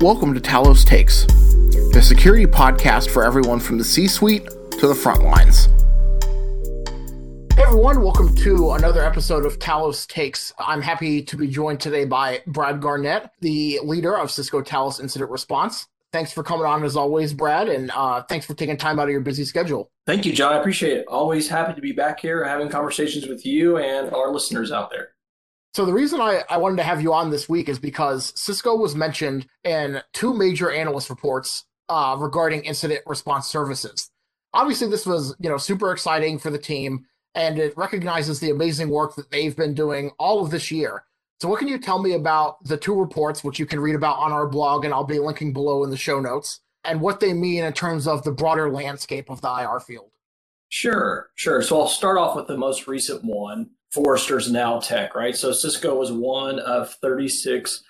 Welcome to Talos Takes, the security podcast for everyone from the C suite to the front lines. Hey everyone, welcome to another episode of Talos Takes. I'm happy to be joined today by Brad Garnett, the leader of Cisco Talos Incident Response. Thanks for coming on as always, Brad, and uh, thanks for taking time out of your busy schedule. Thank you, John. I appreciate it. Always happy to be back here having conversations with you and our listeners out there. So the reason I, I wanted to have you on this week is because Cisco was mentioned in two major analyst reports uh, regarding incident response services. Obviously, this was you know super exciting for the team, and it recognizes the amazing work that they've been doing all of this year. So, what can you tell me about the two reports, which you can read about on our blog, and I'll be linking below in the show notes, and what they mean in terms of the broader landscape of the IR field? Sure, sure. So I'll start off with the most recent one, Forrester's Nowtech, right? So Cisco was one of 36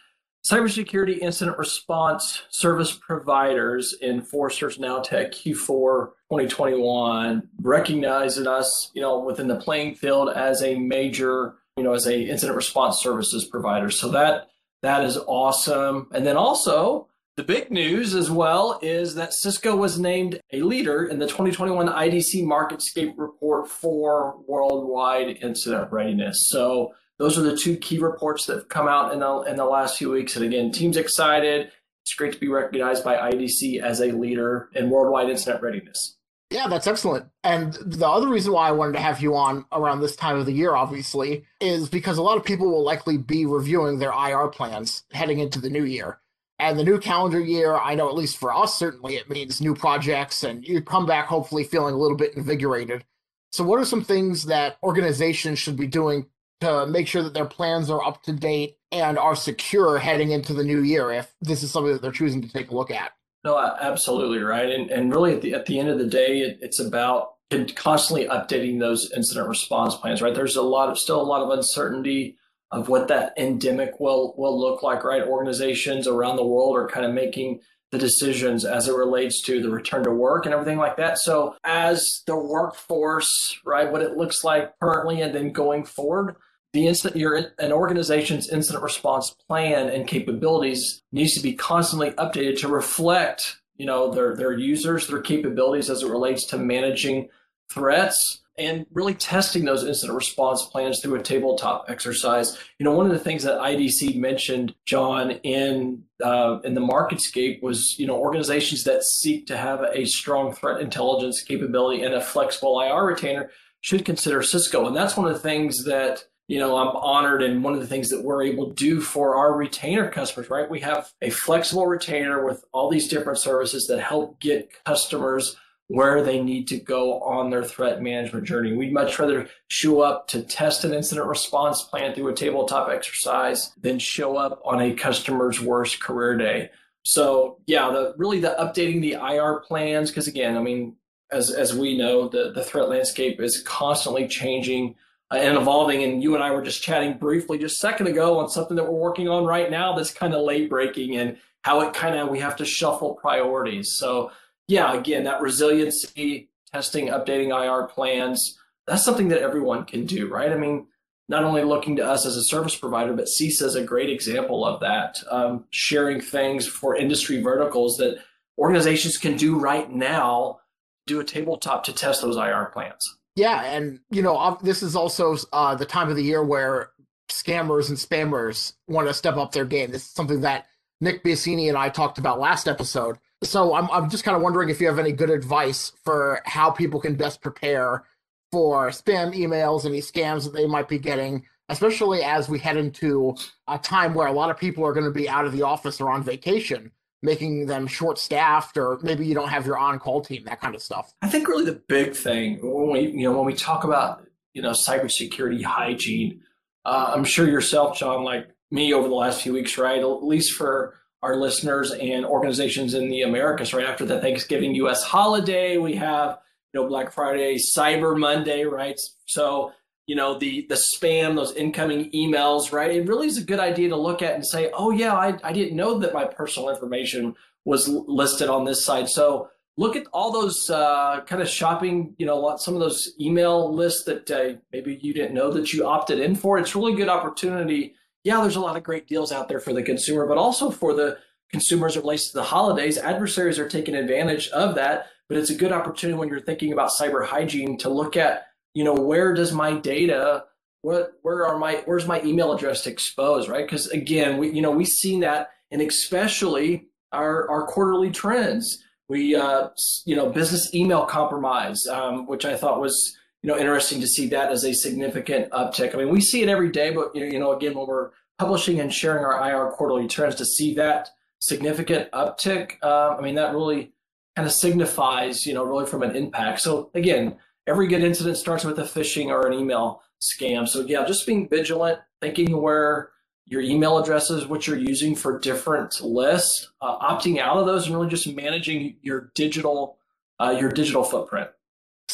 cybersecurity incident response service providers in Forrester's Nowtech Q4 2021, recognizing us, you know, within the playing field as a major, you know, as a incident response services provider. So that that is awesome. And then also the big news as well is that Cisco was named a leader in the 2021 IDC MarketScape report for worldwide incident readiness. So those are the two key reports that have come out in the in the last few weeks. And again, team's excited. It's great to be recognized by IDC as a leader in worldwide incident readiness. Yeah, that's excellent. And the other reason why I wanted to have you on around this time of the year, obviously, is because a lot of people will likely be reviewing their IR plans heading into the new year. And the new calendar year, I know at least for us, certainly it means new projects and you come back hopefully feeling a little bit invigorated. So, what are some things that organizations should be doing to make sure that their plans are up to date and are secure heading into the new year if this is something that they're choosing to take a look at? No, absolutely right. And, and really, at the, at the end of the day, it, it's about constantly updating those incident response plans, right? There's a lot of still a lot of uncertainty of what that endemic will will look like, right? Organizations around the world are kind of making the decisions as it relates to the return to work and everything like that. So as the workforce, right, what it looks like currently and then going forward, the instant your an organization's incident response plan and capabilities needs to be constantly updated to reflect, you know, their their users, their capabilities as it relates to managing threats and really testing those incident response plans through a tabletop exercise. You know, one of the things that IDC mentioned, John, in uh, in the MarketScape was you know organizations that seek to have a strong threat intelligence capability and a flexible IR retainer should consider Cisco, and that's one of the things that you know i'm honored and one of the things that we're able to do for our retainer customers right we have a flexible retainer with all these different services that help get customers where they need to go on their threat management journey. We'd much rather show up to test an incident response plan through a tabletop exercise than show up on a customer's worst career day. So yeah, the really the updating the IR plans, because again, I mean, as as we know, the, the threat landscape is constantly changing uh, and evolving. And you and I were just chatting briefly just a second ago on something that we're working on right now that's kind of late breaking and how it kind of we have to shuffle priorities. So yeah, again, that resiliency, testing, updating IR plans, that's something that everyone can do, right? I mean, not only looking to us as a service provider, but CISA is a great example of that, um, sharing things for industry verticals that organizations can do right now, do a tabletop to test those IR plans. Yeah, and you know, this is also uh, the time of the year where scammers and spammers want to step up their game. This is something that Nick Biasini and I talked about last episode. So I'm I'm just kind of wondering if you have any good advice for how people can best prepare for spam emails, any scams that they might be getting, especially as we head into a time where a lot of people are going to be out of the office or on vacation, making them short staffed, or maybe you don't have your on call team, that kind of stuff. I think really the big thing when we you know when we talk about you know cybersecurity hygiene, uh, I'm sure yourself, John, like me over the last few weeks, right? At least for our listeners and organizations in the Americas right after the Thanksgiving US holiday. We have, you know, Black Friday, Cyber Monday, right? So, you know, the the spam, those incoming emails, right? It really is a good idea to look at and say, oh yeah, I, I didn't know that my personal information was listed on this site. So look at all those uh, kind of shopping, you know, some of those email lists that uh, maybe you didn't know that you opted in for. It's really good opportunity yeah, there's a lot of great deals out there for the consumer, but also for the consumers relates to the holidays, adversaries are taking advantage of that. But it's a good opportunity when you're thinking about cyber hygiene to look at, you know, where does my data, what, where are my, where's my email address exposed, right? Because again, we, you know, we've seen that, and especially our our quarterly trends. We, uh, you know, business email compromise, um, which I thought was, you know, interesting to see that as a significant uptick. I mean, we see it every day, but you know, again, when we're publishing and sharing our IR quarterly trends to see that significant uptick, uh, I mean, that really kind of signifies, you know, really from an impact. So again, every good incident starts with a phishing or an email scam. So yeah, just being vigilant, thinking where your email addresses, what you're using for different lists, uh, opting out of those, and really just managing your digital uh, your digital footprint.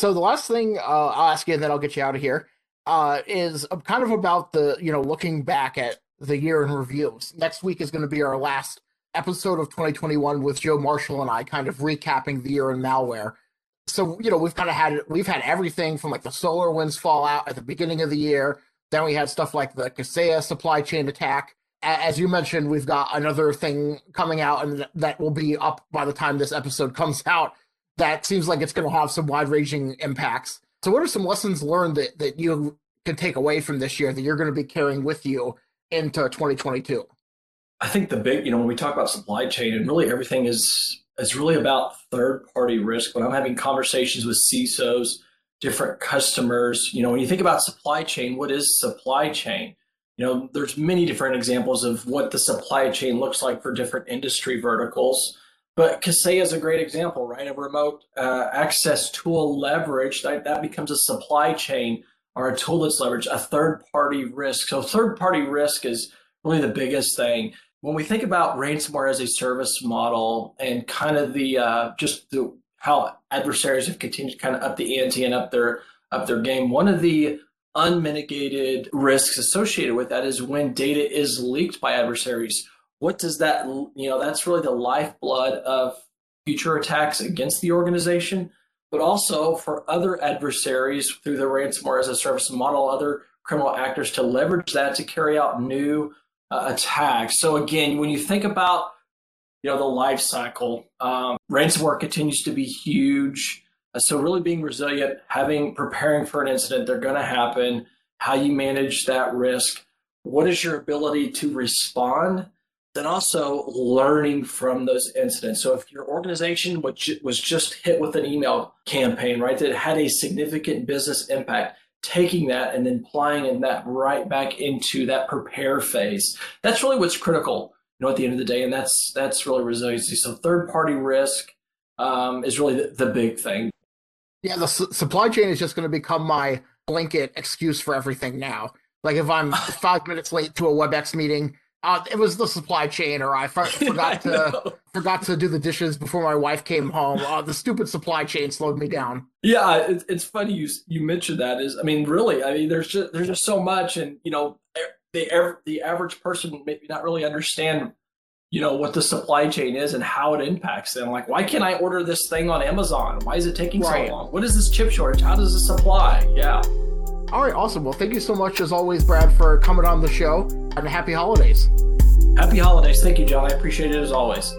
So the last thing uh, I'll ask you, and then I'll get you out of here, uh, is kind of about the you know looking back at the year in reviews. Next week is going to be our last episode of 2021 with Joe Marshall and I, kind of recapping the year in malware. So you know we've kind of had we've had everything from like the SolarWinds fallout at the beginning of the year then we had stuff like the Kaseya supply chain attack. As you mentioned, we've got another thing coming out, and that will be up by the time this episode comes out. That seems like it's going to have some wide ranging impacts. So, what are some lessons learned that, that you can take away from this year that you're going to be carrying with you into 2022? I think the big, you know, when we talk about supply chain and really everything is is really about third party risk. When I'm having conversations with CISOs, different customers. You know, when you think about supply chain, what is supply chain? You know, there's many different examples of what the supply chain looks like for different industry verticals. But Kaseya is a great example, right? A remote uh, access tool leverage that, that becomes a supply chain or a tool that's leveraged, a third party risk. So, third party risk is really the biggest thing. When we think about ransomware as a service model and kind of the uh, just the how adversaries have continued to kind of up the ante and up their up their game. One of the unmitigated risks associated with that is when data is leaked by adversaries. What does that you know? That's really the lifeblood of future attacks against the organization, but also for other adversaries through the ransomware as a service model, other criminal actors to leverage that to carry out new uh, attacks. So again, when you think about you know the life cycle. Um, ransomware continues to be huge. Uh, so really being resilient, having preparing for an incident, they're going to happen. How you manage that risk. What is your ability to respond? Then also learning from those incidents. So if your organization which was just hit with an email campaign, right, that had a significant business impact, taking that and then applying that right back into that prepare phase. That's really what's critical you know, at the end of the day, and that's that's really resiliency. So third party risk um, is really the, the, big thing. Yeah, the su- supply chain is just going to become my blanket excuse for everything now. Like if I'm five minutes late to a WebEx meeting, uh, it was the supply chain, or I for- forgot to forgot to do the dishes before my wife came home. Uh, the stupid supply chain slowed me down. Yeah, it's, it's funny you you mentioned that. Is I mean, really, I mean, there's just there's just so much, and you know, the the average person maybe not really understand you know what the supply chain is and how it impacts them like why can't i order this thing on amazon why is it taking right. so long what is this chip shortage how does this supply? yeah all right awesome. Well thank you so much as always brad for coming on the show and happy holidays. Happy holidays. Thank you john. I appreciate it as always